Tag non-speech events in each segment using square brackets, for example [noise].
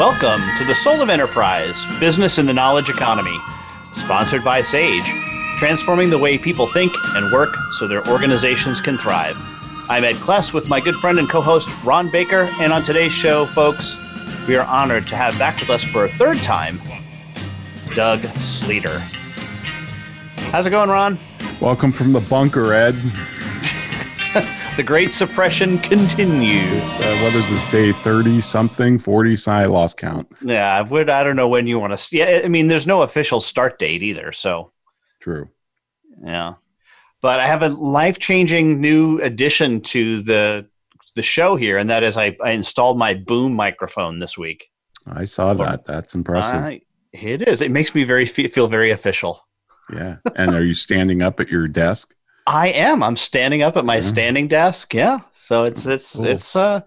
Welcome to the Soul of Enterprise Business in the Knowledge Economy, sponsored by SAGE, transforming the way people think and work so their organizations can thrive. I'm Ed Kless with my good friend and co host Ron Baker, and on today's show, folks, we are honored to have back with us for a third time Doug Sleeter. How's it going, Ron? Welcome from the bunker, Ed. [laughs] the Great Suppression continues. Uh, what is this day? Thirty something, forty? I lost count. Yeah, I would. I don't know when you want to. Yeah, I mean, there's no official start date either. So true. Yeah, but I have a life changing new addition to the the show here, and that is I, I installed my boom microphone this week. I saw that. That's impressive. I, it is. It makes me very feel very official. Yeah. And are you standing up at your desk? I am. I'm standing up at my standing desk. Yeah. So it's it's cool. it's uh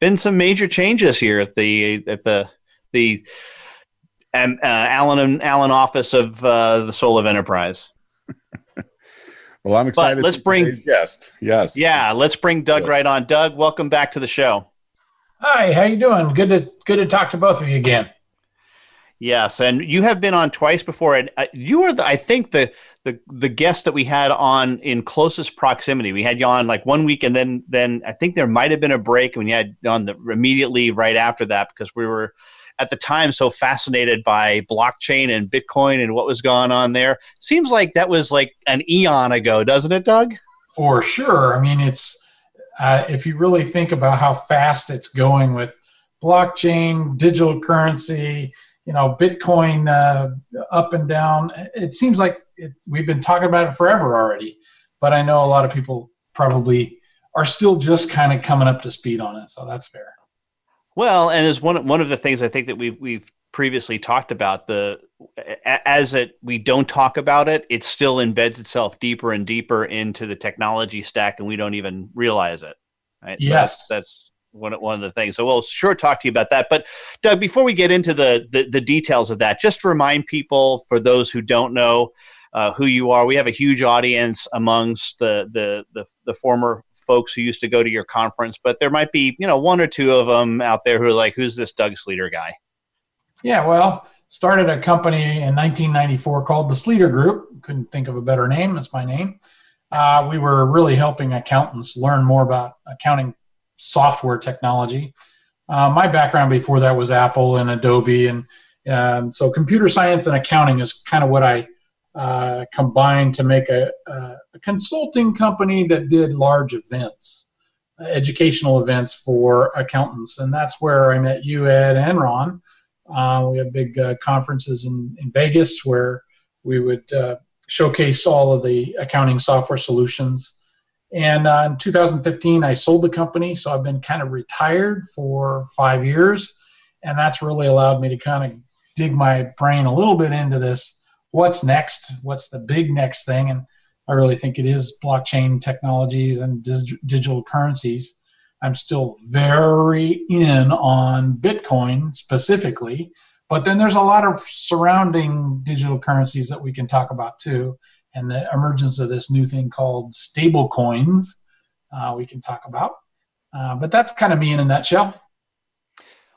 been some major changes here at the at the the um, uh, Allen and Allen office of uh, the Soul of Enterprise. [laughs] well, I'm excited. But let's bring guest. Yes. Yeah, let's bring Doug right on. Doug, welcome back to the show. Hi, how you doing? Good to good to talk to both of you again. Yes, and you have been on twice before, and uh, you were, the, I think, the the the guest that we had on in closest proximity. We had you on like one week, and then then I think there might have been a break when you had on the immediately right after that because we were at the time so fascinated by blockchain and Bitcoin and what was going on there. Seems like that was like an eon ago, doesn't it, Doug? For sure. I mean, it's uh, if you really think about how fast it's going with blockchain, digital currency you know, Bitcoin uh, up and down. It seems like it, we've been talking about it forever already, but I know a lot of people probably are still just kind of coming up to speed on it. So that's fair. Well, and as one one of the things I think that we've we've previously talked about the as it we don't talk about it, it still embeds itself deeper and deeper into the technology stack, and we don't even realize it. Right? So yes, that's, that's one, one of the things. So we'll sure talk to you about that. But Doug, before we get into the, the, the details of that, just remind people, for those who don't know uh, who you are, we have a huge audience amongst the, the, the, the former folks who used to go to your conference, but there might be, you know, one or two of them out there who are like, who's this Doug Sleeter guy? Yeah, well, started a company in 1994 called the Sleeter Group. Couldn't think of a better name. That's my name. Uh, we were really helping accountants learn more about accounting software technology. Uh, my background before that was Apple and Adobe, and um, so computer science and accounting is kind of what I uh, combined to make a, a, consulting company that did large events, educational events for accountants, and that's where I met you, Ed, and Ron. Uh, we had big uh, conferences in, in Vegas where we would uh, showcase all of the accounting software solutions and uh, in 2015, I sold the company. So I've been kind of retired for five years. And that's really allowed me to kind of dig my brain a little bit into this what's next? What's the big next thing? And I really think it is blockchain technologies and dig- digital currencies. I'm still very in on Bitcoin specifically, but then there's a lot of surrounding digital currencies that we can talk about too and the emergence of this new thing called stable coins uh, we can talk about. Uh, but that's kind of me in a nutshell.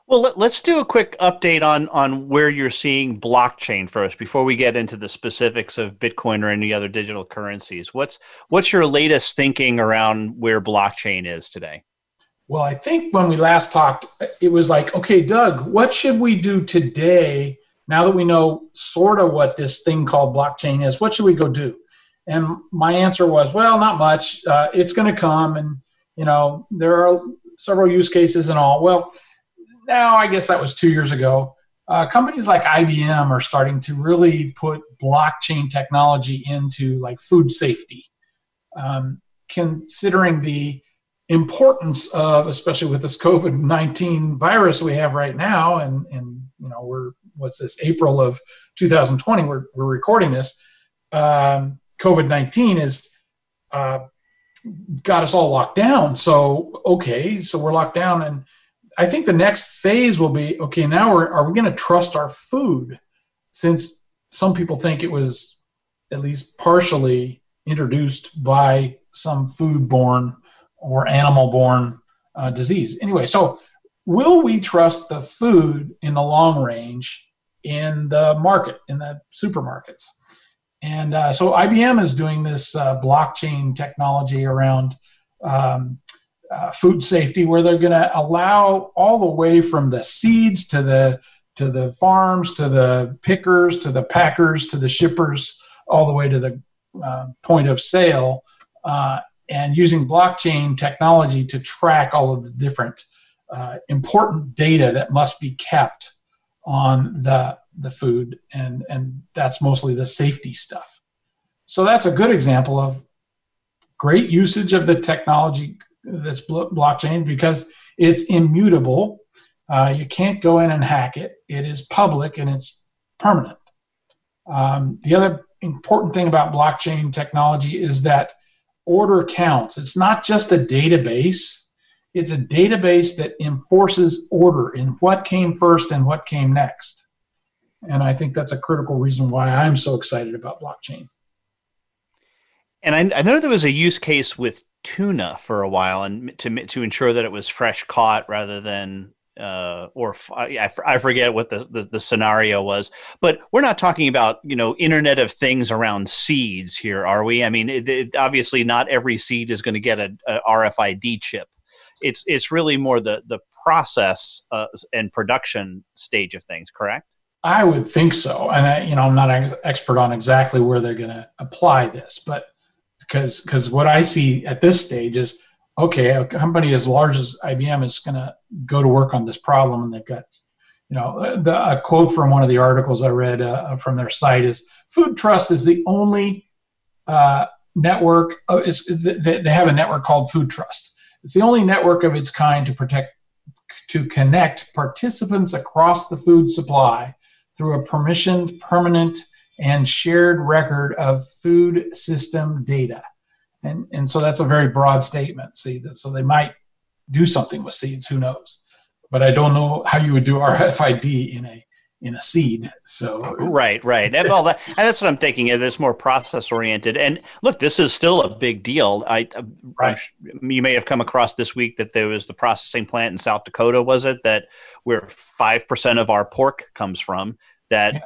Well, let, us do a quick update on on where you're seeing blockchain first before we get into the specifics of Bitcoin or any other digital currencies. What's what's your latest thinking around where blockchain is today? Well, I think when we last talked, it was like, okay, Doug, what should we do today now that we know sort of what this thing called blockchain is, what should we go do? And my answer was, well, not much. Uh, it's going to come, and you know there are several use cases and all. Well, now I guess that was two years ago. Uh, companies like IBM are starting to really put blockchain technology into like food safety, um, considering the importance of, especially with this COVID 19 virus we have right now, and, and you know, we're, what's this, April of 2020, we're, we're recording this. Um, COVID 19 is uh, got us all locked down. So, okay, so we're locked down. And I think the next phase will be okay, now we're, are we going to trust our food? Since some people think it was at least partially introduced by some food-borne or animal-borne uh, disease. Anyway, so will we trust the food in the long range in the market, in the supermarkets? And uh, so IBM is doing this uh, blockchain technology around um, uh, food safety, where they're going to allow all the way from the seeds to the to the farms to the pickers to the packers to the shippers, all the way to the uh, point of sale, uh, and using blockchain technology to track all of the different uh, important data that must be kept on the the food, and and that's mostly the safety stuff. So that's a good example of great usage of the technology that's blockchain because it's immutable. Uh, you can't go in and hack it. It is public and it's permanent. Um, the other important thing about blockchain technology is that order counts. It's not just a database, it's a database that enforces order in what came first and what came next. And I think that's a critical reason why I'm so excited about blockchain. And I, I know there was a use case with tuna for a while, and to to ensure that it was fresh caught rather than uh, or I, I forget what the, the, the, scenario was, but we're not talking about you know Internet of Things around seeds here, are we? I mean, it, it, obviously not every seed is going to get a, a, RFID chip. It's it's really more the the process uh, and production stage of things, correct? I would think so, and I, you know I'm not an expert on exactly where they're going to apply this, but because because what I see at this stage is okay, a company as large as IBM is going to go to work on this problem, and they've got you know the, a quote from one of the articles I read uh, from their site is Food Trust is the only uh, network. They, they have a network called Food Trust. It's the only network of its kind to protect to connect participants across the food supply through a permissioned, permanent, and shared record of food system data. And, and so that's a very broad statement. See, so they might do something with seeds, who knows? But I don't know how you would do [laughs] RFID in a in a seed. So right, right. And, all that, and that's what I'm thinking. It's more process oriented. And look, this is still a big deal. I, uh, right. you may have come across this week that there was the processing plant in South Dakota. Was it that where five percent of our pork comes from? That yeah.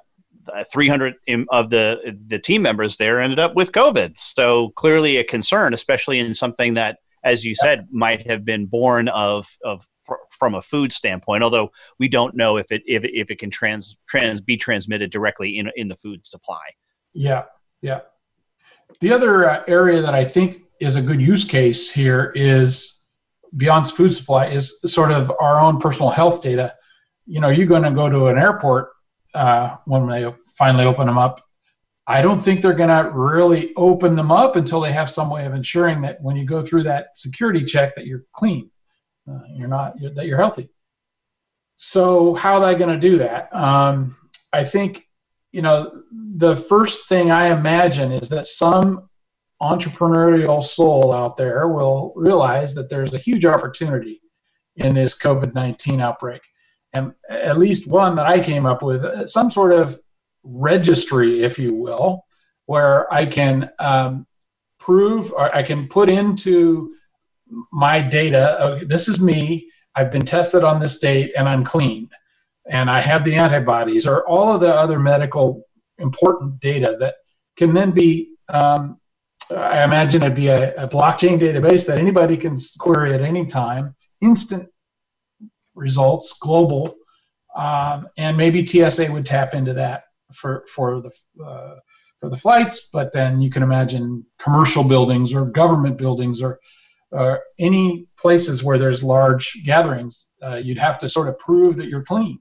300 of the the team members there ended up with COVID. So clearly a concern, especially in something that, as you said, might have been born of of from a food standpoint. Although we don't know if it if, if it can trans trans be transmitted directly in in the food supply. Yeah, yeah. The other uh, area that I think is a good use case here is beyond food supply is sort of our own personal health data. You know, you're going to go to an airport uh, when they finally open them up. I don't think they're going to really open them up until they have some way of ensuring that when you go through that security check that you're clean, uh, you're not you're, that you're healthy. So how are they going to do that? Um, I think you know the first thing I imagine is that some entrepreneurial soul out there will realize that there's a huge opportunity in this COVID 19 outbreak and at least one that I came up with, uh, some sort of registry, if you will, where I can um, prove or I can put into my data, okay, this is me, I've been tested on this date and I'm clean, and I have the antibodies, or all of the other medical important data that can then be. Um, I imagine it'd be a, a blockchain database that anybody can query at any time, instant results, global, um, and maybe TSA would tap into that for for the uh, for the flights. But then you can imagine commercial buildings or government buildings or uh, any places where there's large gatherings. Uh, you'd have to sort of prove that you're clean.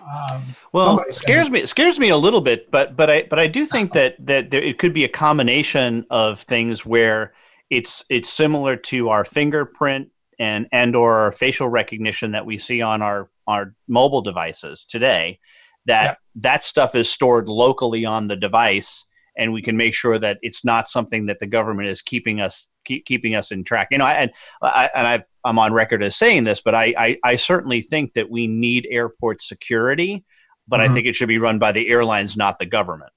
Um, well, scares me. It scares me a little bit, but but I but I do think [laughs] that that there, it could be a combination of things where it's it's similar to our fingerprint and and or our facial recognition that we see on our our mobile devices today that yeah. that stuff is stored locally on the device and we can make sure that it's not something that the government is keeping us keep, keeping us in track you know and I, and i am on record as saying this but I, I, I certainly think that we need airport security but mm-hmm. i think it should be run by the airlines not the government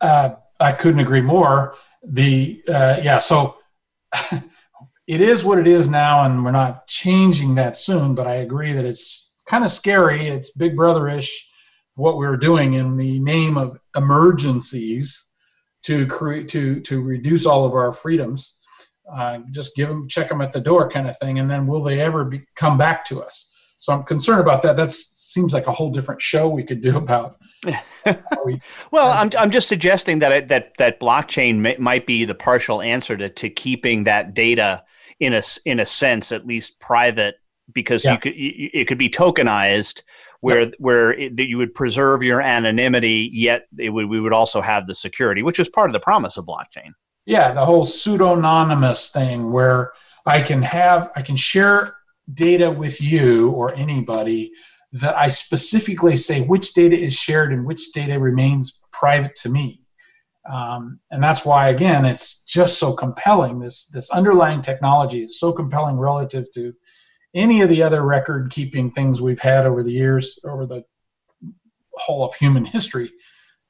uh, i couldn't agree more the uh, yeah so [laughs] it is what it is now, and we're not changing that soon. But I agree that it's kind of scary. It's Big Brotherish what we're doing in the name of emergencies to create to to reduce all of our freedoms. Uh, just give them, check them at the door, kind of thing, and then will they ever be, come back to us? So I'm concerned about that. That seems like a whole different show we could do about. we, [laughs] well, I'm I'm just suggesting that it, that that blockchain may, might be the partial answer to to keeping that data in a in a sense at least private because yeah. you could you, it could be tokenized where yeah. where it, that you would preserve your anonymity yet it would we would also have the security which is part of the promise of blockchain yeah the whole pseudonymous thing where i can have i can share data with you or anybody that i specifically say which data is shared and which data remains private to me um, and that's why, again, it's just so compelling. This this underlying technology is so compelling relative to any of the other record keeping things we've had over the years, over the whole of human history.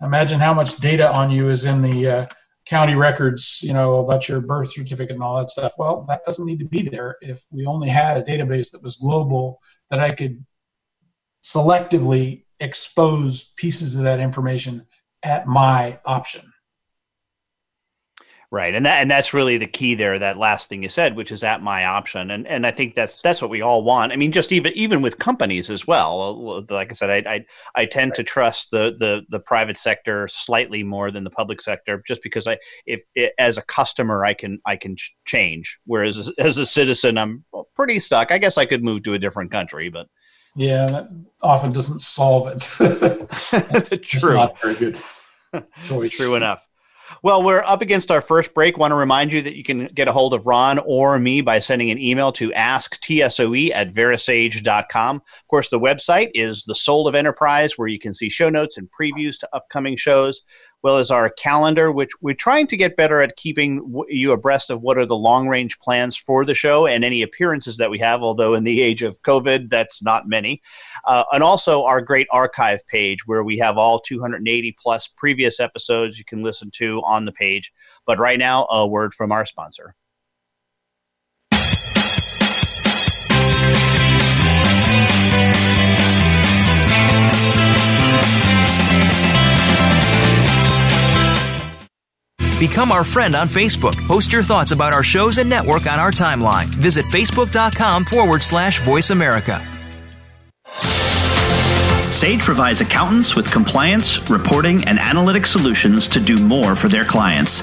Imagine how much data on you is in the uh, county records, you know, about your birth certificate and all that stuff. Well, that doesn't need to be there if we only had a database that was global that I could selectively expose pieces of that information at my option. Right, and that and that's really the key there. That last thing you said, which is at my option, and and I think that's that's what we all want. I mean, just even even with companies as well. Like I said, I I, I tend right. to trust the the the private sector slightly more than the public sector, just because I if it, as a customer I can I can ch- change, whereas as, a citizen I'm pretty stuck. I guess I could move to a different country, but yeah, that often doesn't solve it. [laughs] [laughs] True, not very good [laughs] choice. True enough. Well, we're up against our first break. Want to remind you that you can get a hold of Ron or me by sending an email to asktsoe at verasage.com. Of course, the website is the Soul of Enterprise, where you can see show notes and previews to upcoming shows well as our calendar, which we're trying to get better at keeping you abreast of what are the long range plans for the show and any appearances that we have, although in the age of COVID, that's not many. Uh, and also our great archive page where we have all 280 plus previous episodes you can listen to on the page. But right now, a word from our sponsor. Become our friend on Facebook. Post your thoughts about our shows and network on our timeline. Visit facebook.com forward slash voice America. Sage provides accountants with compliance, reporting, and analytic solutions to do more for their clients.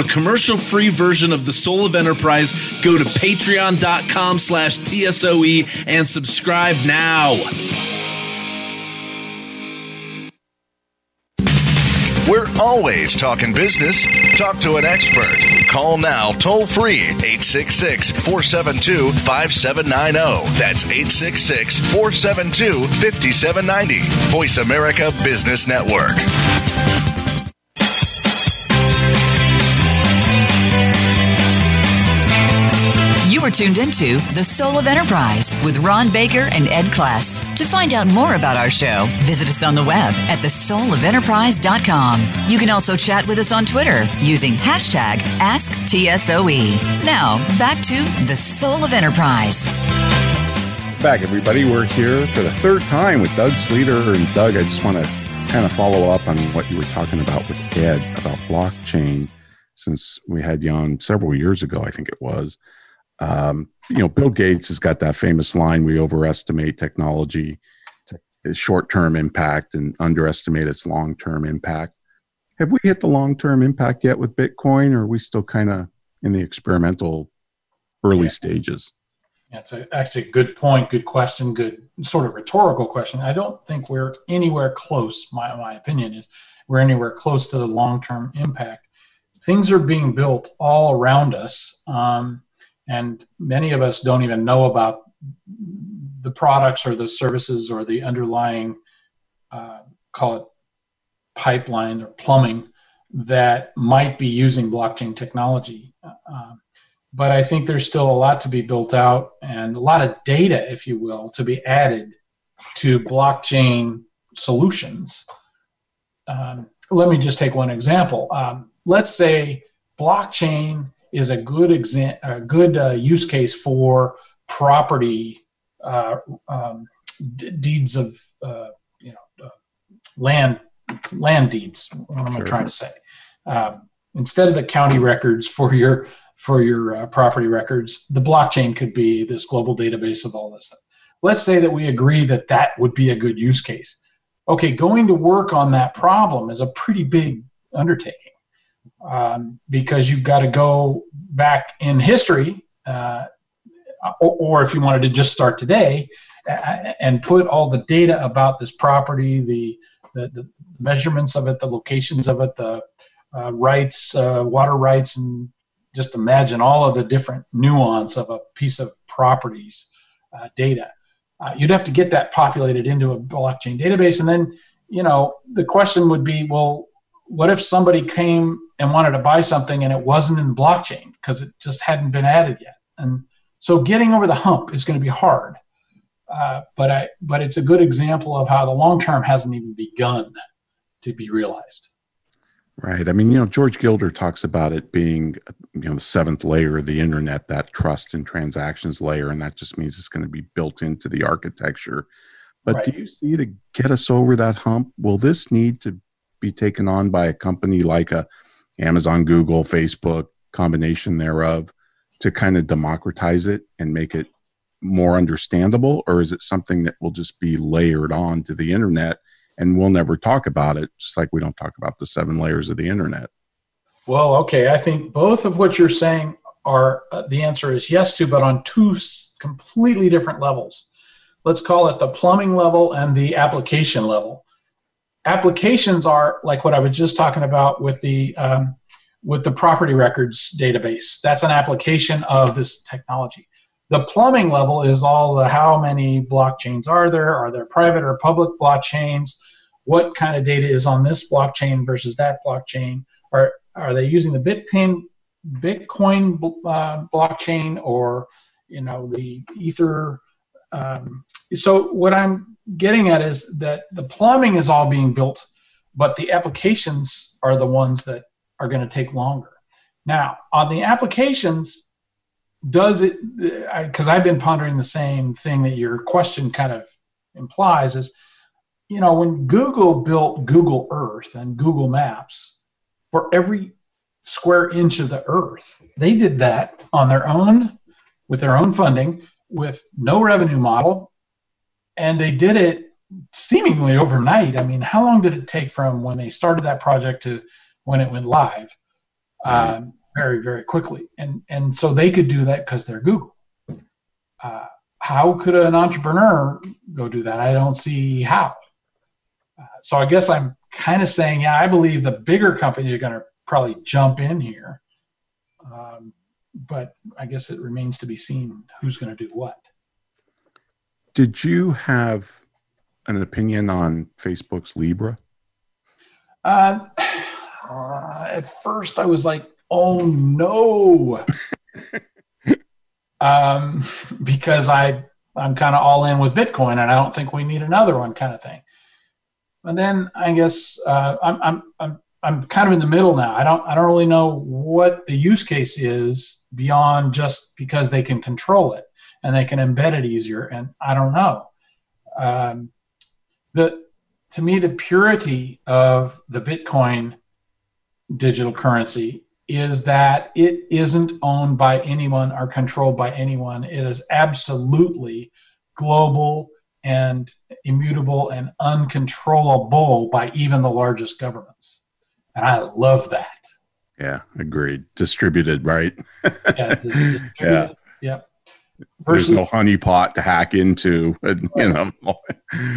a commercial-free version of The Soul of Enterprise, go to patreon.com slash TSOE and subscribe now. We're always talking business. Talk to an expert. Call now toll free 866 472 5790. That's 866 472 5790. Voice America Business Network. Are tuned into The Soul of Enterprise with Ron Baker and Ed Kless. To find out more about our show, visit us on the web at thesoulofenterprise.com. You can also chat with us on Twitter using hashtag AskTSOE. Now, back to The Soul of Enterprise. Back, everybody. We're here for the third time with Doug Sleeter. And Doug, I just want to kind of follow up on what you were talking about with Ed about blockchain since we had you on several years ago, I think it was. Um, you know, Bill Gates has got that famous line we overestimate technology, short term impact, and underestimate its long term impact. Have we hit the long term impact yet with Bitcoin, or are we still kind of in the experimental early yeah. stages? That's a, actually a good point, good question, good sort of rhetorical question. I don't think we're anywhere close, my, my opinion is, we're anywhere close to the long term impact. Things are being built all around us. Um, and many of us don't even know about the products or the services or the underlying uh, call it pipeline or plumbing that might be using blockchain technology. Uh, but i think there's still a lot to be built out and a lot of data if you will to be added to blockchain solutions. Um, let me just take one example. Um, let's say blockchain is a good exa- a good uh, use case for property uh, um, d- deeds of uh, you know uh, land land deeds. What am sure. I trying to say? Um, instead of the county records for your for your uh, property records, the blockchain could be this global database of all this. Stuff. Let's say that we agree that that would be a good use case. Okay, going to work on that problem is a pretty big undertaking um, because you've got to go back in history, uh, or, or, if you wanted to just start today, and put all the data about this property, the, the, the measurements of it, the locations of it, the uh, rights, uh, water rights, and just imagine all of the different nuance of a piece of properties uh, data. Uh, you'd have to get that populated into a blockchain database, and then you know the question would be, well, what if somebody came and wanted to buy something and it wasn't in blockchain because it just hadn't been added yet? And so getting over the hump is going to be hard. Uh, but I, but it's a good example of how the long term hasn't even begun to be realized. Right. I mean, you know, George Gilder talks about it being, you know, the seventh layer of the internet, that trust and transactions layer, and that just means it's going to be built into the architecture. But right. do you see to get us over that hump? Will this need to be taken on by a company like a Amazon, Google, Facebook, combination thereof to kind of democratize it and make it more understandable? Or is it something that will just be layered on to the internet and we'll never talk about it just like we don't talk about the seven layers of the internet? Well okay i think both of what you're saying are uh, the answer is yes to but on two completely different levels. Let's call it the plumbing level and the application level applications are like what I was just talking about with the um, with the property records database. That's an application of this technology. The plumbing level is all the how many blockchains are there? Are there private or public blockchains? What kind of data is on this blockchain versus that blockchain? Are are they using the Bitcoin Bitcoin uh, blockchain or you know the Ether? Um, so what I'm getting at is that the plumbing is all being built, but the applications are the ones that are going to take longer. Now, on the applications, does it, because I've been pondering the same thing that your question kind of implies is, you know, when Google built Google Earth and Google Maps, for every square inch of the earth, they did that on their own, with their own funding, with no revenue model, and they did it seemingly overnight. I mean, how long did it take from when they started that project to when it went live? Um, very, very quickly. And and so they could do that because they're Google. Uh, how could an entrepreneur go do that? I don't see how. Uh, so I guess I'm kind of saying, yeah, I believe the bigger companies are going to probably jump in here. Um, but I guess it remains to be seen who's going to do what. Did you have an opinion on Facebook's Libra? Uh, uh, [sighs] at first, I was like, "Oh no!" [laughs] um, because I I'm kind of all in with Bitcoin, and I don't think we need another one, kind of thing. And then I guess uh, I'm, I'm I'm I'm kind of in the middle now. I don't I don't really know what the use case is beyond just because they can control it and they can embed it easier. And I don't know. Um, the to me the purity of the Bitcoin digital currency is that it isn't owned by anyone or controlled by anyone. It is absolutely global and immutable and uncontrollable by even the largest governments. And I love that. Yeah, agreed. Distributed, right? yeah, [laughs] distributed. yeah. Yep. Versus, There's no honeypot to hack into, and, right. you know. [laughs]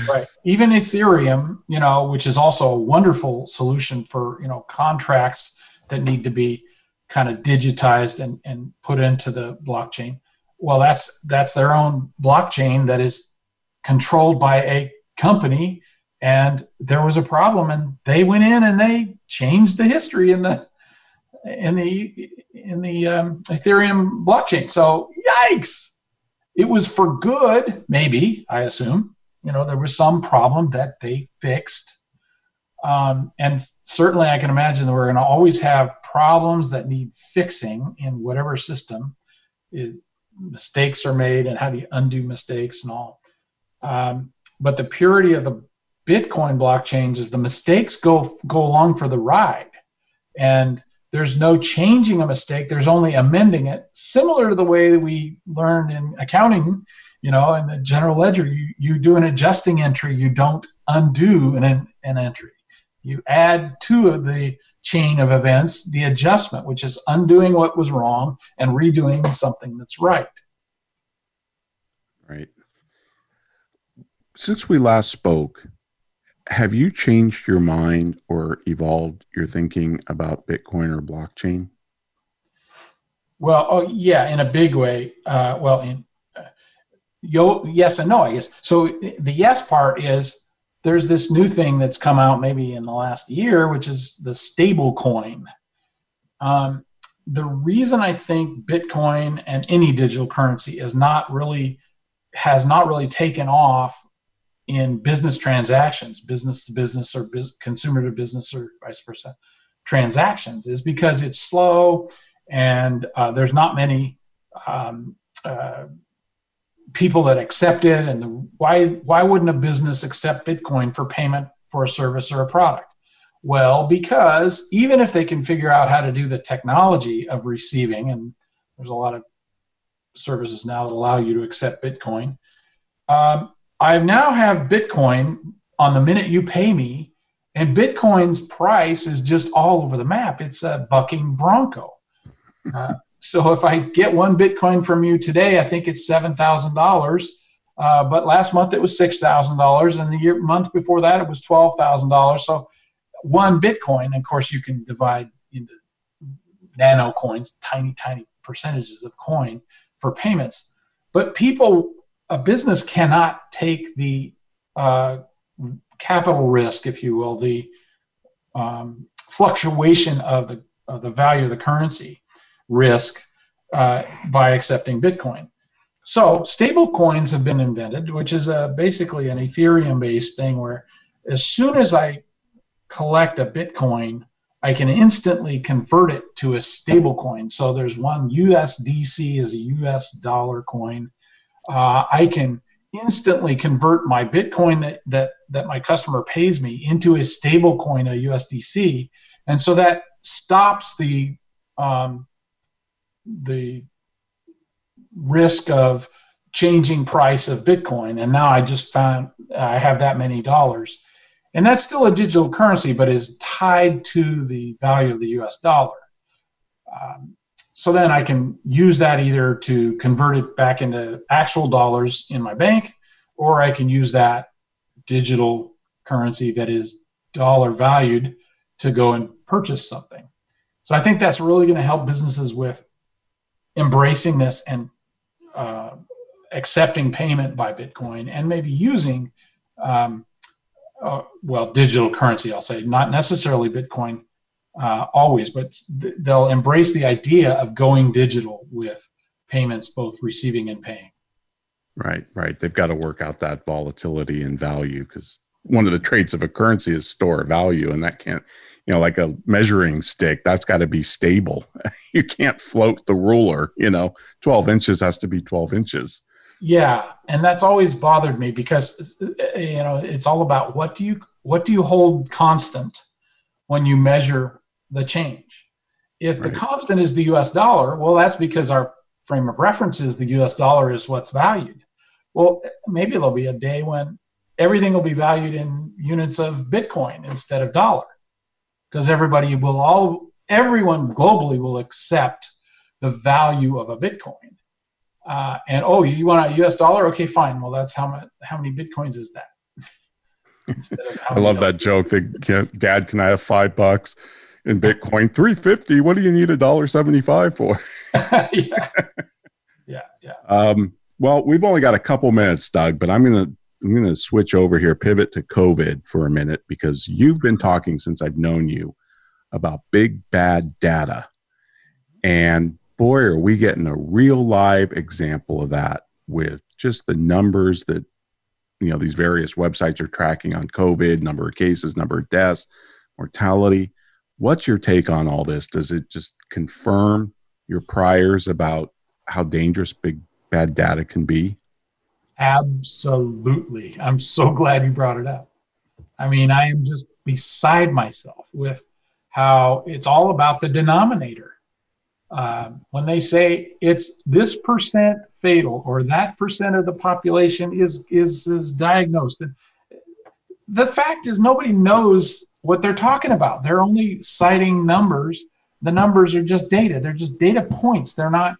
right. Even Ethereum, you know, which is also a wonderful solution for you know contracts that need to be kind of digitized and, and put into the blockchain. Well, that's that's their own blockchain that is controlled by a company, and there was a problem, and they went in and they changed the history in the in the in the um, Ethereum blockchain. So yikes! It was for good, maybe I assume. You know, there was some problem that they fixed um, and certainly, I can imagine that we're going to always have problems that need fixing in whatever system. It, mistakes are made, and how do you undo mistakes and all. Um, but the purity of the Bitcoin blockchains is the mistakes go go along for the ride, and there's no changing a mistake. There's only amending it, similar to the way that we learned in accounting. You know, in the general ledger, you, you do an adjusting entry, you don't undo an, an entry you add to the chain of events the adjustment, which is undoing what was wrong and redoing something that's right. Right. Since we last spoke, have you changed your mind or evolved your thinking about Bitcoin or blockchain? Well, oh yeah, in a big way. Uh, well, in uh, yo, yes and no, I guess. So the yes part is there's this new thing that's come out maybe in the last year, which is the stable coin. Um, the reason I think Bitcoin and any digital currency is not really has not really taken off in business transactions, business to business or consumer to business or vice versa transactions, is because it's slow and uh, there's not many um, uh, people that accept it. And the, why why wouldn't a business accept bitcoin for payment for a service or a product? Well because even if they can figure out how to do the technology of receiving and there's a lot of services now that allow you to accept bitcoin um, i now have bitcoin on the minute you pay me and bitcoin's price is just all over the map it's a bucking bronco uh, so if I get one Bitcoin from you today, I think it's seven thousand uh, dollars. But last month it was six thousand dollars, and the year month before that it was twelve thousand dollars. So one Bitcoin, of course, you can divide into nano coins, tiny, tiny percentages of coin for payments. But people, a business cannot take the uh, capital risk, if you will, the um, fluctuation of the of the value of the currency risk uh, by accepting Bitcoin. So stable coins have been invented, which is a, basically an Ethereum based thing where as soon as I collect a Bitcoin, I can instantly convert it to a stable coin. So there's one USDC is a US dollar coin. Uh, I can instantly convert my Bitcoin that, that, that my customer pays me into a stable coin, a USDC. And so that stops the um, the risk of changing price of Bitcoin. And now I just found I have that many dollars. And that's still a digital currency, but is tied to the value of the US dollar. Um, so then I can use that either to convert it back into actual dollars in my bank, or I can use that digital currency that is dollar valued to go and purchase something. So I think that's really going to help businesses with embracing this and uh, accepting payment by Bitcoin and maybe using, um, uh, well, digital currency, I'll say, not necessarily Bitcoin uh, always, but th- they'll embrace the idea of going digital with payments, both receiving and paying. Right, right. They've got to work out that volatility and value because one of the traits of a currency is store value, and that can't, you know, like a measuring stick, that's got to be stable. [laughs] you can't float the ruler, you know, 12 inches has to be 12 inches. Yeah, and that's always bothered me because you know, it's all about what do you what do you hold constant when you measure the change. If right. the constant is the US dollar, well that's because our frame of reference is the US dollar is what's valued. Well, maybe there'll be a day when everything will be valued in units of Bitcoin instead of dollar. Because everybody will all everyone globally will accept the value of a Bitcoin. Uh, and oh, you want a US dollar? Okay, fine. Well, that's how much how many Bitcoins is that? [laughs] I love that joke that dad, can I have five bucks in Bitcoin? 350. What do you need a dollar 75 for? [laughs] [laughs] yeah. Yeah. Yeah. Um, well, we've only got a couple minutes, Doug, but I'm going to I'm going to switch over here, pivot to COVID for a minute because you've been talking since I've known you about big bad data. And boy, are we getting a real live example of that with just the numbers that you know these various websites are tracking on COVID, number of cases, number of deaths, mortality. What's your take on all this? Does it just confirm your priors about how dangerous big bad data can be? Absolutely. I'm so [laughs] glad you brought it up. I mean, I am just beside myself with how it's all about the denominator. Uh, when they say it's this percent fatal or that percent of the population is is is diagnosed. The fact is nobody knows what they're talking about. They're only citing numbers. The numbers are just data. They're just data points. They're not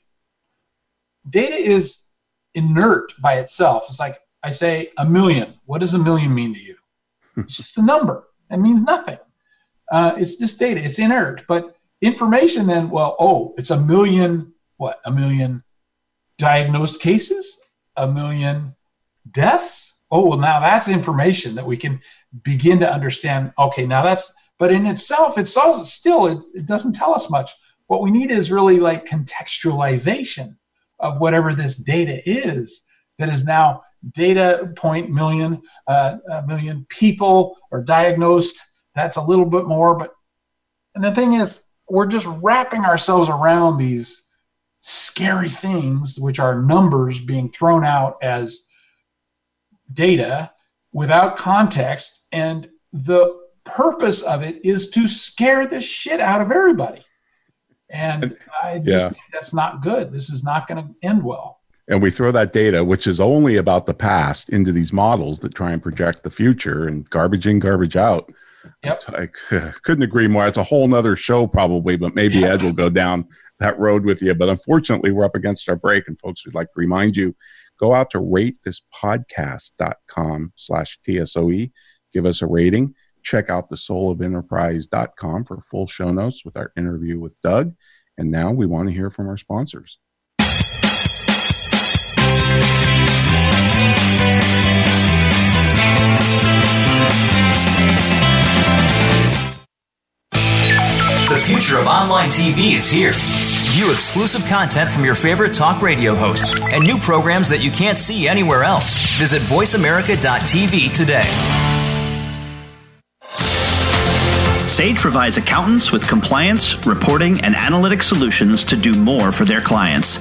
data is inert by itself. It's like I say a million. What does a million mean to you? [laughs] It's just a number. It means nothing. Uh, it's just data. It's inert. But information then, well, oh, it's a million, what? A million diagnosed cases, a million deaths. Oh, well, now that's information that we can begin to understand. Okay, now that's, but in itself, it's still, it, it doesn't tell us much. What we need is really like contextualization of whatever this data is that is now data point million, uh, a million people are diagnosed. That's a little bit more, but and the thing is, we're just wrapping ourselves around these scary things, which are numbers being thrown out as data without context. And the purpose of it is to scare the shit out of everybody. And I just yeah. think that's not good. This is not going to end well. And we throw that data, which is only about the past, into these models that try and project the future and garbage in, garbage out. Yep. I [sighs] couldn't agree more. It's a whole nother show, probably, but maybe. Ed will go down that road with you. But unfortunately, we're up against our break. And folks, we'd like to remind you go out to ratethispodcast.com slash TSOE. Give us a rating. Check out the soulofenterprise.com for full show notes with our interview with Doug. And now we want to hear from our sponsors. The future of online TV is here. View exclusive content from your favorite talk radio hosts and new programs that you can't see anywhere else. Visit VoiceAmerica.tv today. Sage provides accountants with compliance, reporting, and analytic solutions to do more for their clients.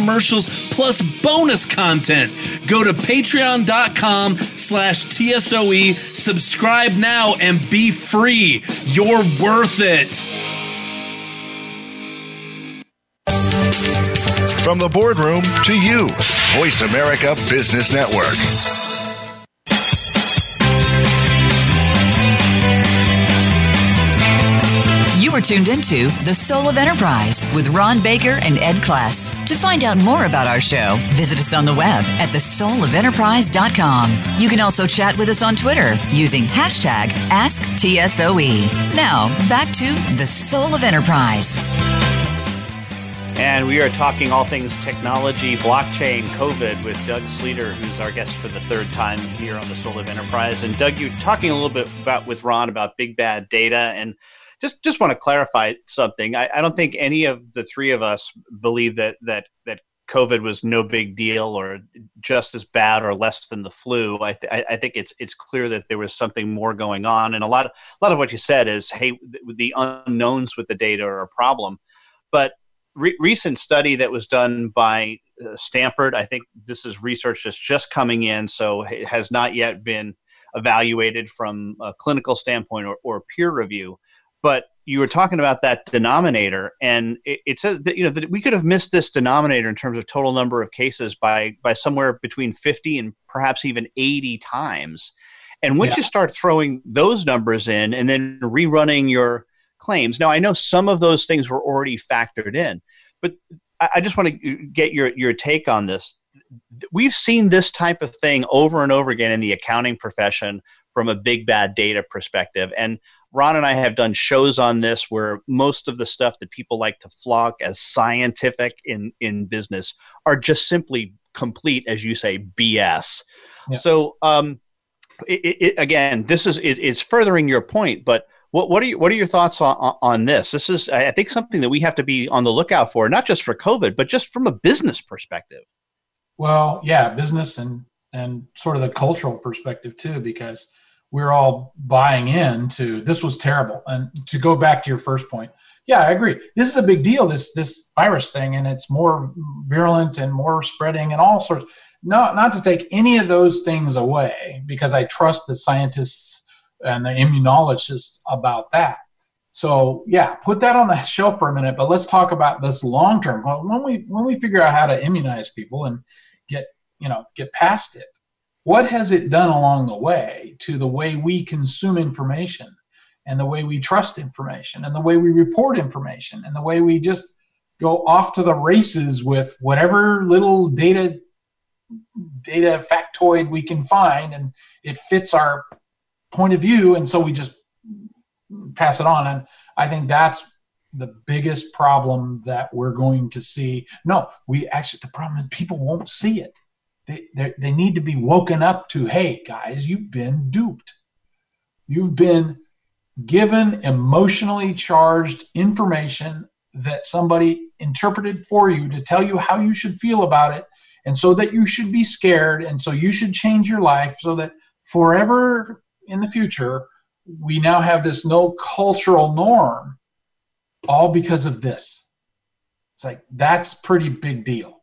commercials plus bonus content. Go to patreon.com slash TSOE, subscribe now, and be free. You're worth it. From the boardroom to you, Voice America Business Network. You are tuned into The Soul of Enterprise with Ron Baker and Ed Kless. To find out more about our show, visit us on the web at thesoulofenterprise.com. You can also chat with us on Twitter using hashtag AskTSOE. Now, back to The Soul of Enterprise. And we are talking all things technology, blockchain, COVID with Doug Sleeter, who's our guest for the third time here on the Soul of Enterprise. And Doug, you're talking a little bit about with Ron about big bad data and just just want to clarify something. I, I don't think any of the three of us believe that that that COVID was no big deal or just as bad or less than the flu. I, th- I, think it's it's clear that there was something more going on, and a lot of a lot of what you said is, hey, the unknowns with the data are a problem. But re- recent study that was done by uh, Stanford, I think this is research that's just coming in, so it has not yet been evaluated from a clinical standpoint or, or peer review but you were talking about that denominator and it, it, says that you know that we could have missed this denominator in terms of total number of cases by by somewhere between 50 and perhaps even 80 times and once yeah. you start throwing those numbers in and then rerunning your claims now i know some of those things were already factored in but i, I just want to get your your take on this we've seen this type of thing over and over again in the accounting profession from a big bad data perspective and Ron and I have done shows on this where most of the stuff that people like to flock as scientific in, in business are just simply complete, as you say, BS. Yeah. So, um, it, it, again, this is it, it's furthering your point, but what, what are you, what are your thoughts on, on this? This is, I think, something that we have to be on the lookout for, not just for COVID, but just from a business perspective. Well, yeah, business and and sort of the cultural perspective too, because we're all buying into this was terrible. And to go back to your first point, yeah, I agree. This is a big deal. This this virus thing, and it's more virulent and more spreading and all sorts. No, not to take any of those things away, because I trust the scientists and the immunologists about that. So yeah, put that on the [laughs] shelf for a minute. But let's talk about this long term. When we when we figure out how to immunize people and get you know get past it, what has it done along the way to the way we consume information and the way we trust information and the way we report information and the way we just go off to the races with whatever little data data factoid we can find and it fits our point of view and so we just pass it on. And i think that's the biggest problem that we're going to see. No we actually the problem is people won't see it they, they need to be woken up to hey, guys, you've been duped. You've been given emotionally charged information that somebody interpreted for you to tell you how you should feel about it. And so that you should be scared. And so you should change your life so that forever in the future, we now have this no cultural norm, all because of this. It's like, that's pretty big deal.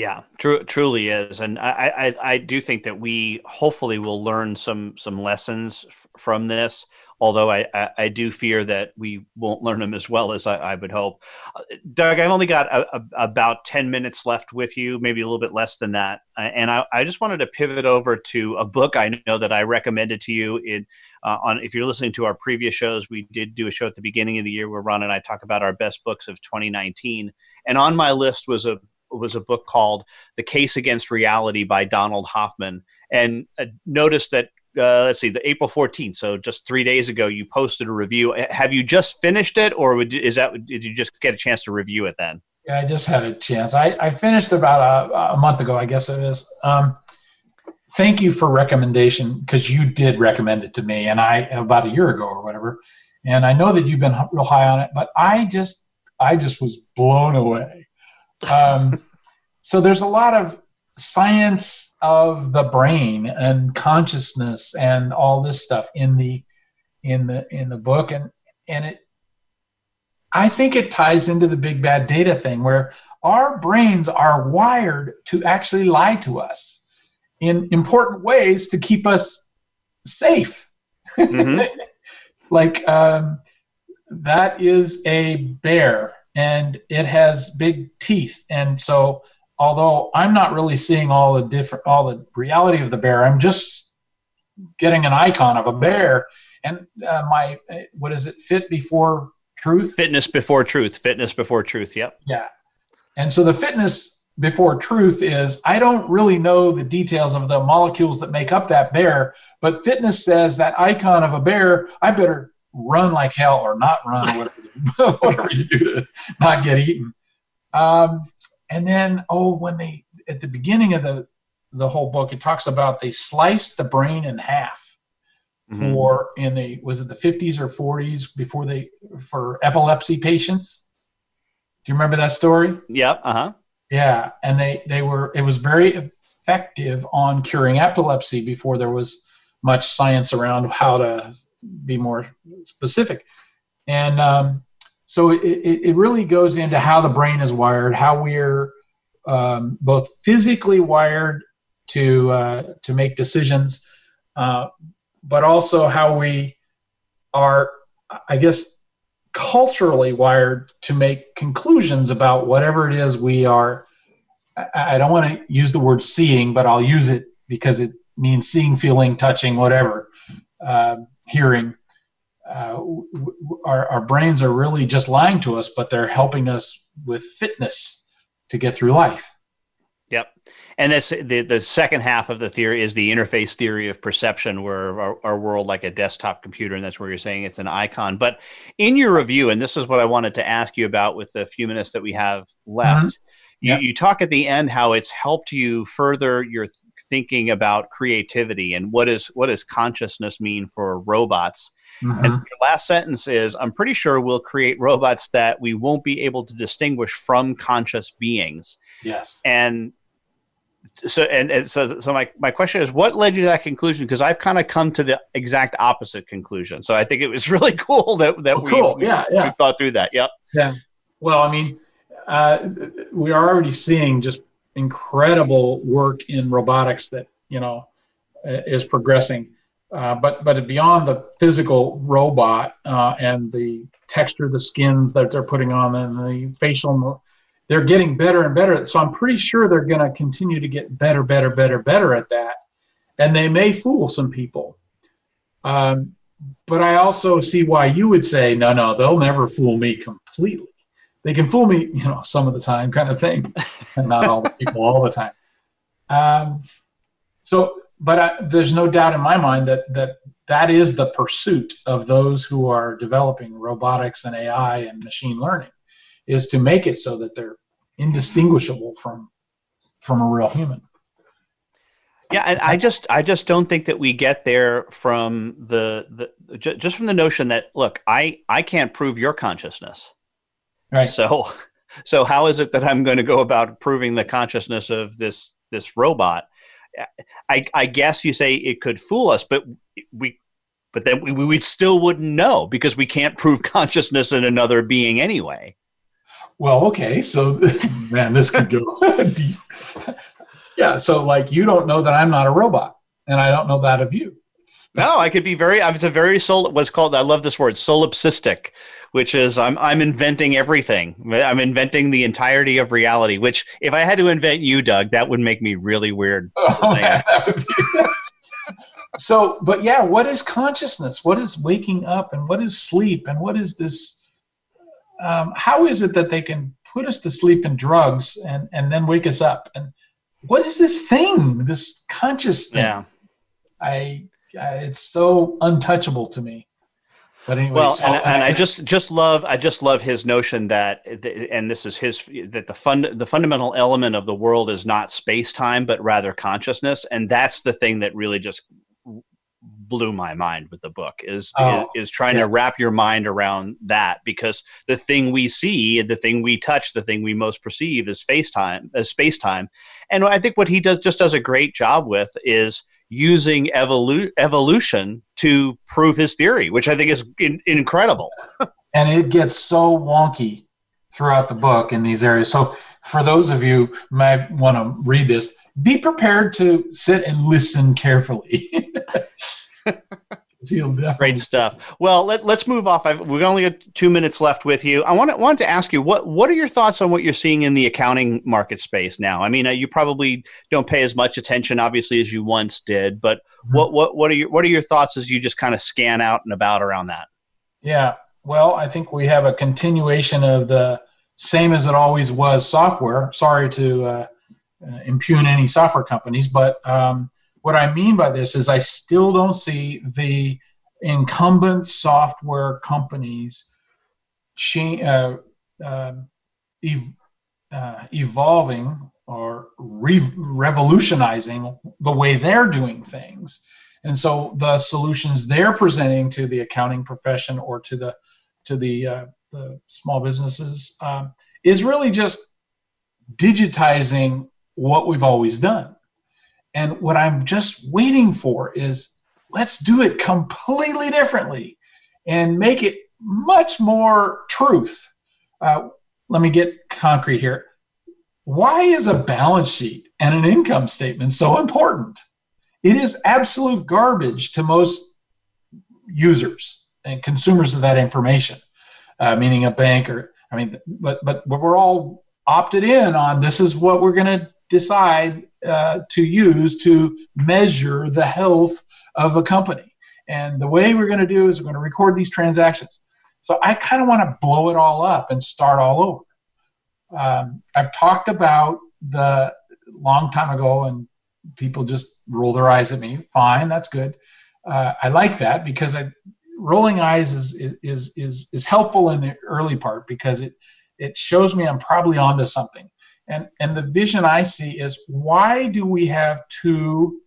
Yeah, true, truly is, and I, I, I do think that we hopefully will learn some some lessons f- from this. Although I, I, I, do fear that we won't learn them as well as I, I would hope. Uh, Doug, I've only got a, a, about ten minutes left with you, maybe a little bit less than that, and I, I just wanted to pivot over to a book I know that I recommended to you. In uh, on if you're listening to our previous shows, we did do a show at the beginning of the year where Ron and I talk about our best books of 2019, and on my list was a was a book called The Case Against Reality by Donald Hoffman. And uh, notice that uh, let's see, the April 14th. So just three days ago, you posted a review. Have you just finished it, or would, is that did you just get a chance to review it then? Yeah, I just had a chance. I, I finished about a, a month ago, I guess it is. Um, thank you for recommendation because you did recommend it to me, and I about a year ago or whatever. And I know that you've been real high on it, but I just I just was blown away um, so there's a lot of science of the brain and consciousness and all this stuff in the in the in the book and and it I think it ties into the big bad data thing where our brains are wired to actually lie to us in important ways to keep us safe. Mm-hmm. [laughs] like um, that is a bear and it has big teeth. And so, although I'm not really seeing all the different, all the reality of the bear, I'm just getting an icon of a bear. And uh, my, what is it, fit before truth? Fitness before truth. Fitness before truth. Yep. Yeah. And so the fitness before truth is I don't really know the details of the molecules that make up that bear, but fitness says that icon of a bear, I better run like hell or not run, [laughs] whatever, [laughs] whatever you do to not get eaten. Um, and then, oh, when they, at the beginning of the, the whole book, it talks about they sliced the brain in half mm-hmm. for in the, was it the 50s or 40s before they, for epilepsy patients? Do you remember that story? Yep. Uh huh. Yeah, and they they were it was very effective on curing epilepsy before there was much science around how to be more specific, and um, so it, it really goes into how the brain is wired, how we're um, both physically wired to uh, to make decisions, uh, but also how we are, I guess, culturally wired to make conclusions about whatever it is we are. I, don't want to use the word seeing, but I'll use it because it means seeing, feeling, touching, whatever, uh, hearing. Uh, w- w- our, our brains are really just lying to us, but they're helping us with fitness to get through life. Yep and this the the second half of the theory is the interface theory of perception, where our, our, world like a desktop computer, and that's where you're saying it's an icon. But in your review, and this is what I wanted to ask you about with the few minutes that we have left. Mm-hmm. You, yep. you talk at the end how it's helped you further your th- thinking about creativity and what is what does consciousness mean for robots. Mm-hmm. And your last sentence is I'm pretty sure we'll create robots that we won't be able to distinguish from conscious beings. Yes. And so and, and, so so my, my question is what led you to that conclusion? Because i've kind of come to the exact opposite conclusion. So i think it was [laughs] really cool that that oh, we, cool. yeah, yeah. we thought through that. Yep. Yeah. Well i mean uh, we are already seeing just incredible work in robotics that you know is progressing. Uh, but but beyond the physical robot uh, and the texture the skins that they're putting on and the facial they're getting better and better. So I'm pretty sure they're going to continue to get better, better, better, better at that. And they may fool some people. Um, but I also see why you would say, no, no, they'll never fool me completely. They can fool me, you know, some of the time, kind of thing, [laughs] and not all the people all the time. Um, so, but I, there's no doubt in my mind that that that is the pursuit of those who are developing robotics and AI and machine learning, is to make it so that they're indistinguishable from from a real human. Yeah, and I just I just don't think that we get there from the the just from the notion that look, I I can't prove your consciousness. Right. So so how is it that I'm going to go about proving the consciousness of this this robot? I I guess you say it could fool us, but we but then we, we still wouldn't know because we can't prove consciousness in another being anyway well, okay, so [laughs] man, this could go [laughs] deep. yeah, so like you don't know that I'm not a robot, and I don't know that of you. No, I could be very. I was a very sol. What's called. I love this word, solipsistic, which is I'm I'm inventing everything. I'm inventing the entirety of reality. Which, if I had to invent you, Doug, that would make me really weird. [laughs] Oh, so, but yeah, what is consciousness? What is waking up, and what is sleep, and what is this? Um, how is it that they can put us to sleep in drugs and, and then wake us up? And what is this thing, this conscious thing? Yeah. I, I it's so untouchable to me. But anyway, well, so, and, and, I just just love I just love his notion that and this is his that the fund the fundamental element of the world is not space time but rather consciousness, and that's the thing that really just blew my mind with the book is oh, is, is, trying yeah. to wrap your mind around that because the thing we see the thing we touch the thing we most perceive is space time as space time and i think what he does just does a great job with is using evolu- evolution to prove his theory which i think is in- incredible [laughs] and it gets so wonky throughout the book in these areas. So for those of you who might want to read this, be prepared to sit and listen carefully. [laughs] Great stuff. Well, let, us move off. I've, we've only got two minutes left with you. I want to, want to ask you what what are your thoughts on what you're seeing in the accounting market space now? I mean, uh, you probably don't pay as much attention, obviously, as you once did. But mm-hmm. what what what are your what are your thoughts as you just kind of scan out and about around that? Yeah, well, I think we have a continuation of the same as it always was software. Sorry to uh, uh impugn any software companies, but um, what I mean by this is I still don't see the incumbent software companies uh, ev- uh, evolving or re- revolutionizing the way they're doing things. And so the solutions they're presenting to the accounting profession or to the to the, uh, the small businesses um, is really just digitizing what we've always done. And what I'm just waiting for is let's do it completely differently and make it much more truth. Uh, let me get concrete here. Why is a balance sheet and an income statement so important? It is absolute garbage to most users and consumers of that information, uh, meaning a bank or, I mean, but, but we're all opted in on this is what we're going to decide uh, to use to measure the health of a company. And the way we're going to do is we're going to record these transactions. So I kind of want to blow it all up and start all over. Um, I've talked about the long time ago, and people just roll their eyes at me. Fine, that's good. Uh, I like that because I, rolling eyes is, is is is helpful in the early part because it it shows me I'm probably onto something. And, and the vision I see is why do we have two,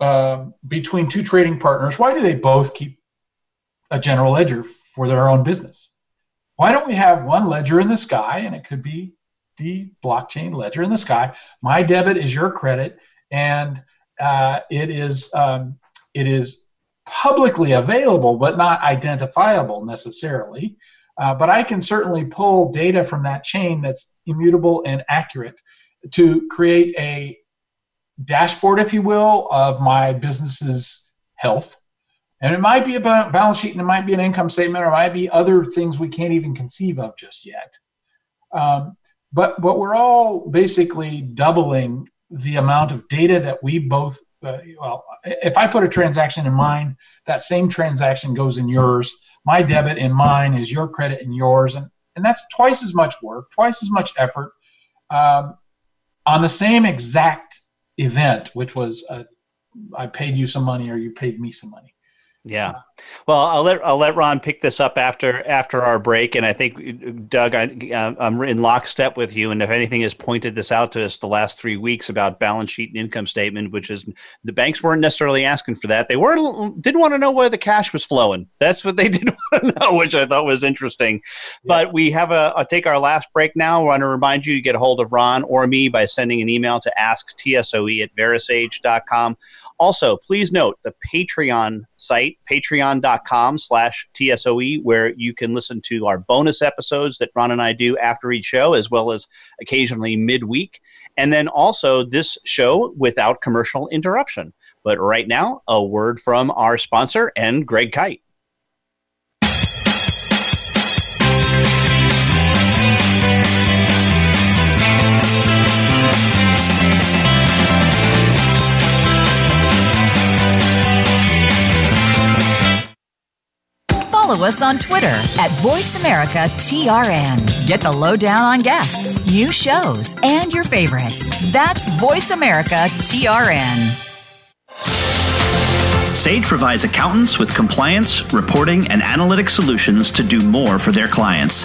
uh, between two trading partners, why do they both keep a general ledger for their own business? Why don't we have one ledger in the sky, and it could be the blockchain ledger in the sky? My debit is your credit, and uh, it is um, it is publicly available, but not identifiable necessarily. Uh, but I can certainly pull data from that chain that's immutable and accurate to create a dashboard, if you will, of my business's health. And it might be a balance sheet and it might be an income statement or it might be other things we can't even conceive of just yet. Um, but, but we're all basically doubling the amount of data that we both, uh, well, if I put a transaction in mine, that same transaction goes in yours my debit and mine is your credit and yours. And and that's twice as much work twice as much effort um, on the same exact event which was uh, i paid you some money or you paid me some money yeah. Well, I'll let I'll let Ron pick this up after after our break, and I think Doug, I, am in lockstep with you. And if anything has pointed this out to us the last three weeks about balance sheet and income statement, which is the banks weren't necessarily asking for that. They weren't didn't want to know where the cash was flowing. That's what they did want to know, which I thought was interesting. Yeah. But we have a I'll take our last break now. I want to remind you to get a hold of Ron or me by sending an email to asktsoe at verasage.com. Also, please note the Patreon site, patreon.com slash TSOE, where you can listen to our bonus episodes that Ron and I do after each show, as well as occasionally midweek. And then also this show without commercial interruption. But right now, a word from our sponsor and Greg Kite. Follow us on Twitter at VoiceAmericaTRN. Get the lowdown on guests, new shows, and your favorites. That's VoiceAmericaTRN. Sage provides accountants with compliance, reporting, and analytic solutions to do more for their clients.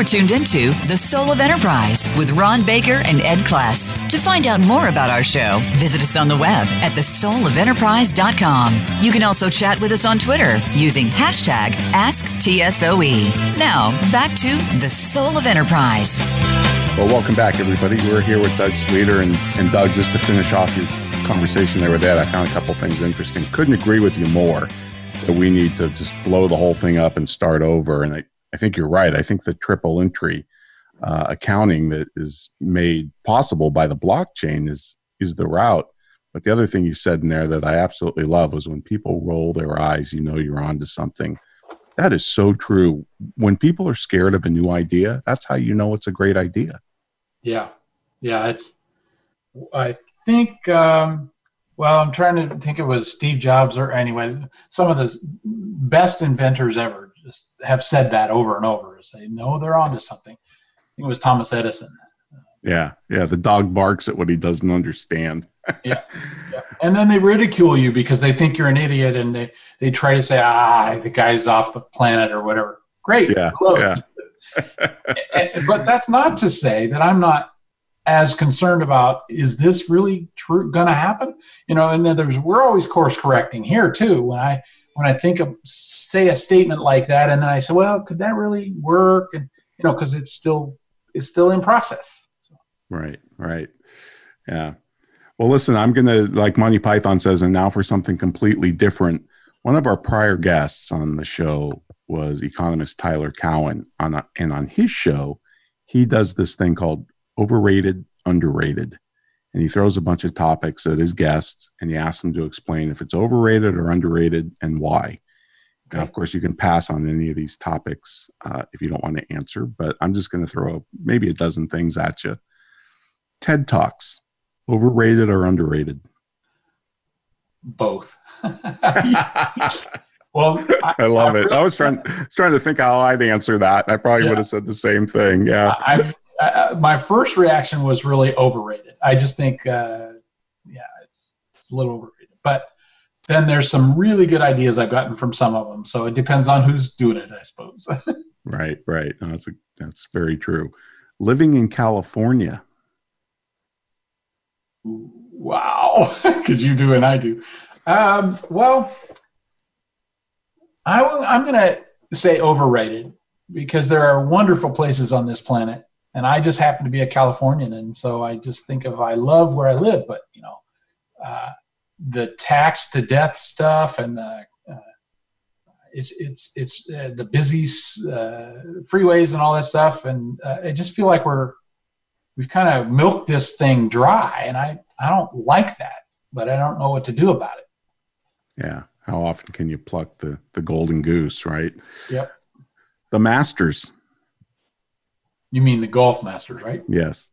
Are tuned into The Soul of Enterprise with Ron Baker and Ed Kless. To find out more about our show, visit us on the web at thesoulofenterprise.com. You can also chat with us on Twitter using hashtag AskTSOE. Now, back to The Soul of Enterprise. Well, welcome back, everybody. We're here with Doug Sleeter. And, and Doug, just to finish off your conversation there with Ed, I found a couple things interesting. Couldn't agree with you more that we need to just blow the whole thing up and start over. And I, I think you're right. I think the triple entry uh, accounting that is made possible by the blockchain is is the route. But the other thing you said in there that I absolutely love was when people roll their eyes, you know you're onto something. That is so true. When people are scared of a new idea, that's how you know it's a great idea. Yeah, yeah. It's. I think. Um, well, I'm trying to think. It was Steve Jobs, or anyway, some of the best inventors ever just have said that over and over. Say, no, they're onto something. I think it was Thomas Edison. Yeah, yeah. The dog barks at what he doesn't understand. [laughs] yeah, yeah, and then they ridicule you because they think you're an idiot, and they they try to say, ah, the guy's off the planet or whatever. Great, yeah, yeah. [laughs] and, but that's not to say that I'm not as concerned about is this really true going to happen you know and there's we're always course correcting here too when i when I think of say a statement like that, and then I say, well, could that really work? And you know, because it's still it's still in process. So. Right, right, yeah. Well, listen, I'm gonna like Monty Python says, and now for something completely different. One of our prior guests on the show was economist Tyler Cowen, on a, and on his show, he does this thing called overrated, underrated and he throws a bunch of topics at his guests and he asks them to explain if it's overrated or underrated and why. Now, of course, you can pass on any of these topics uh, if you don't want to answer, but I'm just going to throw maybe a dozen things at you. TED Talks, overrated or underrated? Both. [laughs] [laughs] well, I, I love I it. I was trying trying to think how I'd answer that. I probably yeah. would have said the same thing. Yeah. I, uh, my first reaction was really overrated. I just think, uh, yeah, it's, it's a little overrated. But then there's some really good ideas I've gotten from some of them. So it depends on who's doing it, I suppose. [laughs] right, right. No, that's a, that's very true. Living in California. Wow, [laughs] because you do and I do. Um, well, I, I'm going to say overrated because there are wonderful places on this planet and I just happen to be a Californian, and so I just think of I love where I live, but you know, uh, the tax to death stuff and the uh, it's it's it's uh, the busy uh, freeways and all that stuff, and uh, I just feel like we're we've kind of milked this thing dry, and I I don't like that, but I don't know what to do about it. Yeah, how often can you pluck the the golden goose, right? Yep. The Masters you mean the Golf Masters, right? Yes.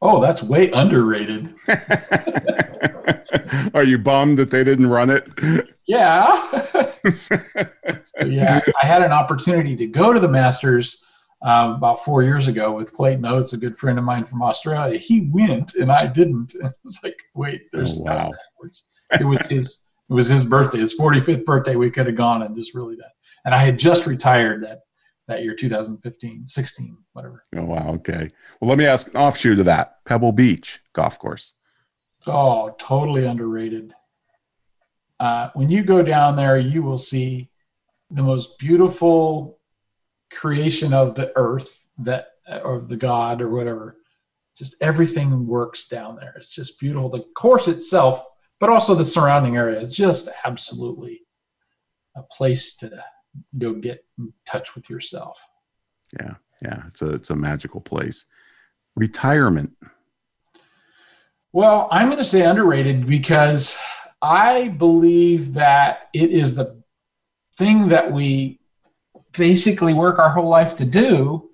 Oh, that's way underrated. [laughs] Are you bummed that they didn't run it? Yeah. [laughs] so, yeah, I had an opportunity to go to the Masters um, about four years ago with Clayton Oates, a good friend of mine from Australia. He went and I didn't. [laughs] And it's like, wait, there's oh, wow. It was his. It was his birthday, his 45th birthday. We could have gone and just really done. And I had just retired that that year 2015 16 whatever oh wow okay well let me ask an offshoot of that pebble beach golf course oh totally underrated uh, when you go down there you will see the most beautiful creation of the earth that or the god or whatever. Just everything works down there. It's just beautiful. The course itself, but also the surrounding area, is just absolutely a place to go get in touch with yourself. Yeah, yeah, it's a it's a magical place. Retirement. Well, I'm going to say underrated because I believe that it is the thing that we basically work our whole life to do.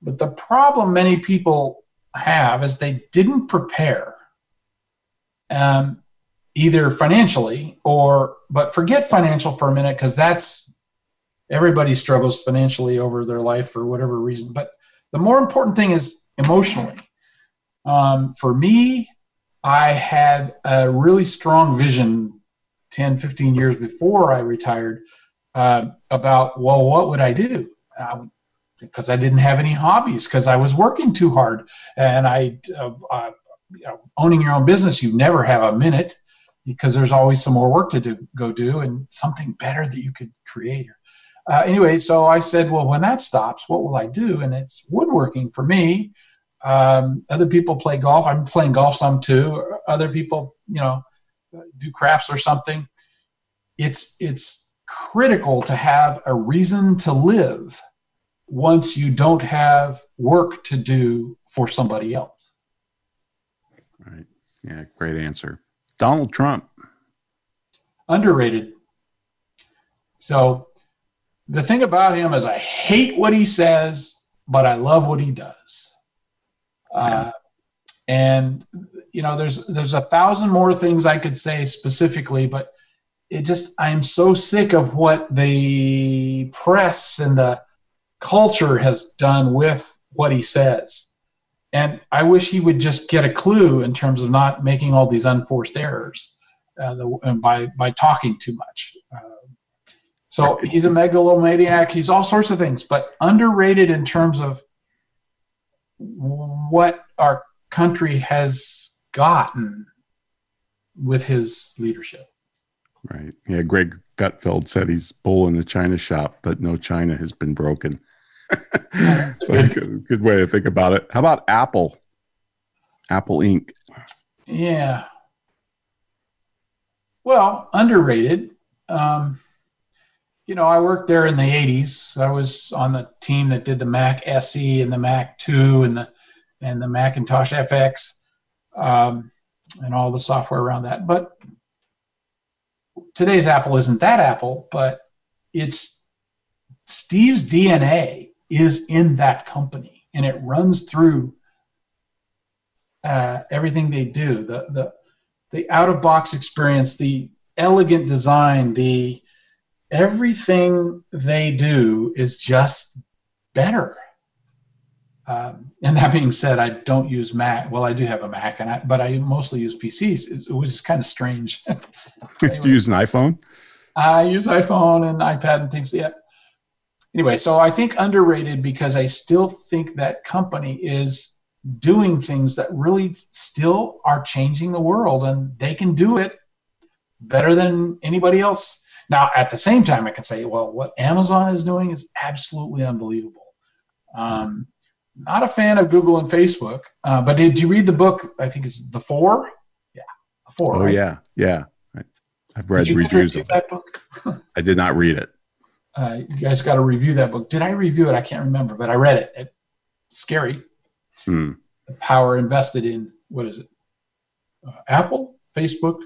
But the problem many people have is they didn't prepare, um, either financially or, but forget financial for a minute because that's everybody struggles financially over their life for whatever reason. But the more important thing is emotionally. Um, for me, I had a really strong vision 10, 15 years before I retired uh, about, well, what would I do? Um, because I didn't have any hobbies, because I was working too hard. And I, uh, uh, you know, owning your own business, you never have a minute because there's always some more work to do, go do, and something better that you could create. Uh, anyway, so I said, well, when that stops, what will I do? And it's woodworking for me. Um, other people play golf. I'm playing golf some too. Other people, you know, do crafts or something. It's it's critical to have a reason to live once you don't have work to do for somebody else. Right. Yeah, great answer. Donald Trump. Underrated. So the thing about him is I hate what he says, but I love what he does. Uh, and you know, there's there's a thousand more things I could say specifically, but it just I'm so sick of what the press and the culture has done with what he says. And I wish he would just get a clue in terms of not making all these unforced errors uh, the, by by talking too much. Uh, so he's a megalomaniac. He's all sorts of things, but underrated in terms of what our country has gotten with his leadership. Right. Yeah. Greg Gutfeld said he's bull in the China shop, but no China has been broken. [laughs] good, good way to think about it. How about Apple? Apple Inc. Yeah. Well, underrated. Um, you know, I worked there in the 80s. I was on the team that did the Mac SE and the Mac 2 and the and the Macintosh FX um, and all the software around that. But today's Apple isn't that Apple, but it's Steve's DNA is in that company and it runs through uh, everything they do. The the the out of box experience, the elegant design, the everything they do is just better. Um, and that being said, I don't use Mac. Well, I do have a Mac, and I, but I mostly use PCs. It was kind of strange. anyway, [laughs] [laughs] do you use an iPhone? I use iPhone and iPad and things. Yeah. Anyway, so I think underrated because I still think that company is doing things that really still are changing the world, and they can do it better than anybody else now, at the same time, I can say, well, what Amazon is doing is absolutely unbelievable. Um, not a fan of Google and Facebook, uh, but did you read the book? I think it's The Four. Yeah, The Four. Oh right? yeah, yeah. I, have read reviews of that book. [laughs] I did not read it. Uh, you guys got to review that book. Did I review it? I can't remember, but I read it. It's scary. Hmm. The power invested in what is it? Uh, Apple, Facebook,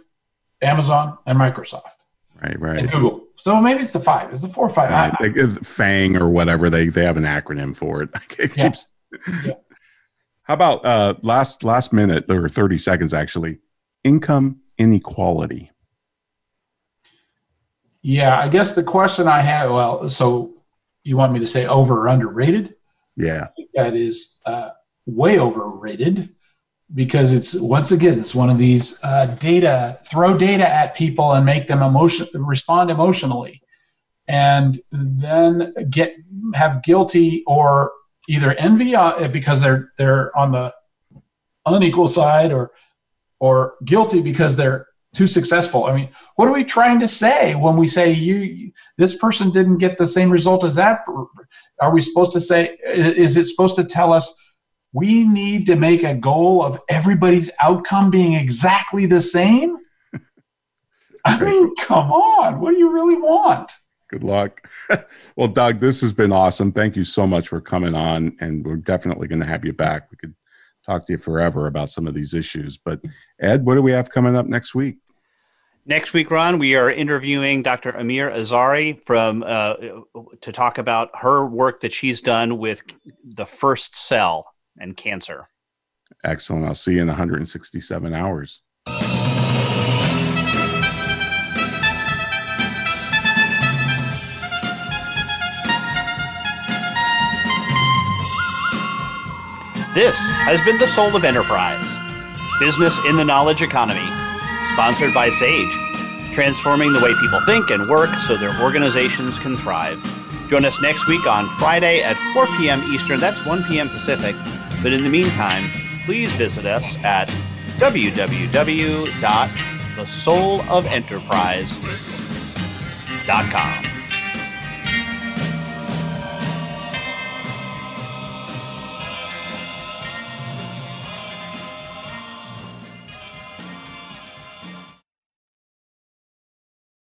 Amazon, and Microsoft. Right, right. And Google. So maybe it's the five. It's the four or five. Right. They give FANG or whatever. They they have an acronym for it. [laughs] it yeah. Keeps... yeah. How about uh, last last minute or thirty seconds actually? Income inequality. Yeah, I guess the question I have. Well, so you want me to say over or underrated? Yeah, that is uh, way overrated because it's once again it's one of these uh, data throw data at people and make them emotion respond emotionally and then get have guilty or either envy uh, because they're they're on the unequal side or or guilty because they're too successful. I mean, what are we trying to say when we say you this person didn't get the same result as that? Are we supposed to say is it supposed to tell us we need to make a goal of everybody's outcome being exactly the same? [laughs] I mean, come on. What do you really want? Good luck. [laughs] well, Doug, this has been awesome. Thank you so much for coming on, and we're definitely going to have you back. We could talk to you forever about some of these issues. But Ed, what do we have coming up next week? Next week, Ron, we are interviewing Dr. Amir Azari from uh, to talk about her work that she's done with the first cell and cancer. Excellent. I'll see you in 167 hours. This has been The Soul of Enterprise Business in the Knowledge Economy, sponsored by Sage, transforming the way people think and work so their organizations can thrive. Join us next week on Friday at 4 p.m. Eastern, that's 1 p.m. Pacific. But in the meantime, please visit us at www.thesoulofenterprise.com.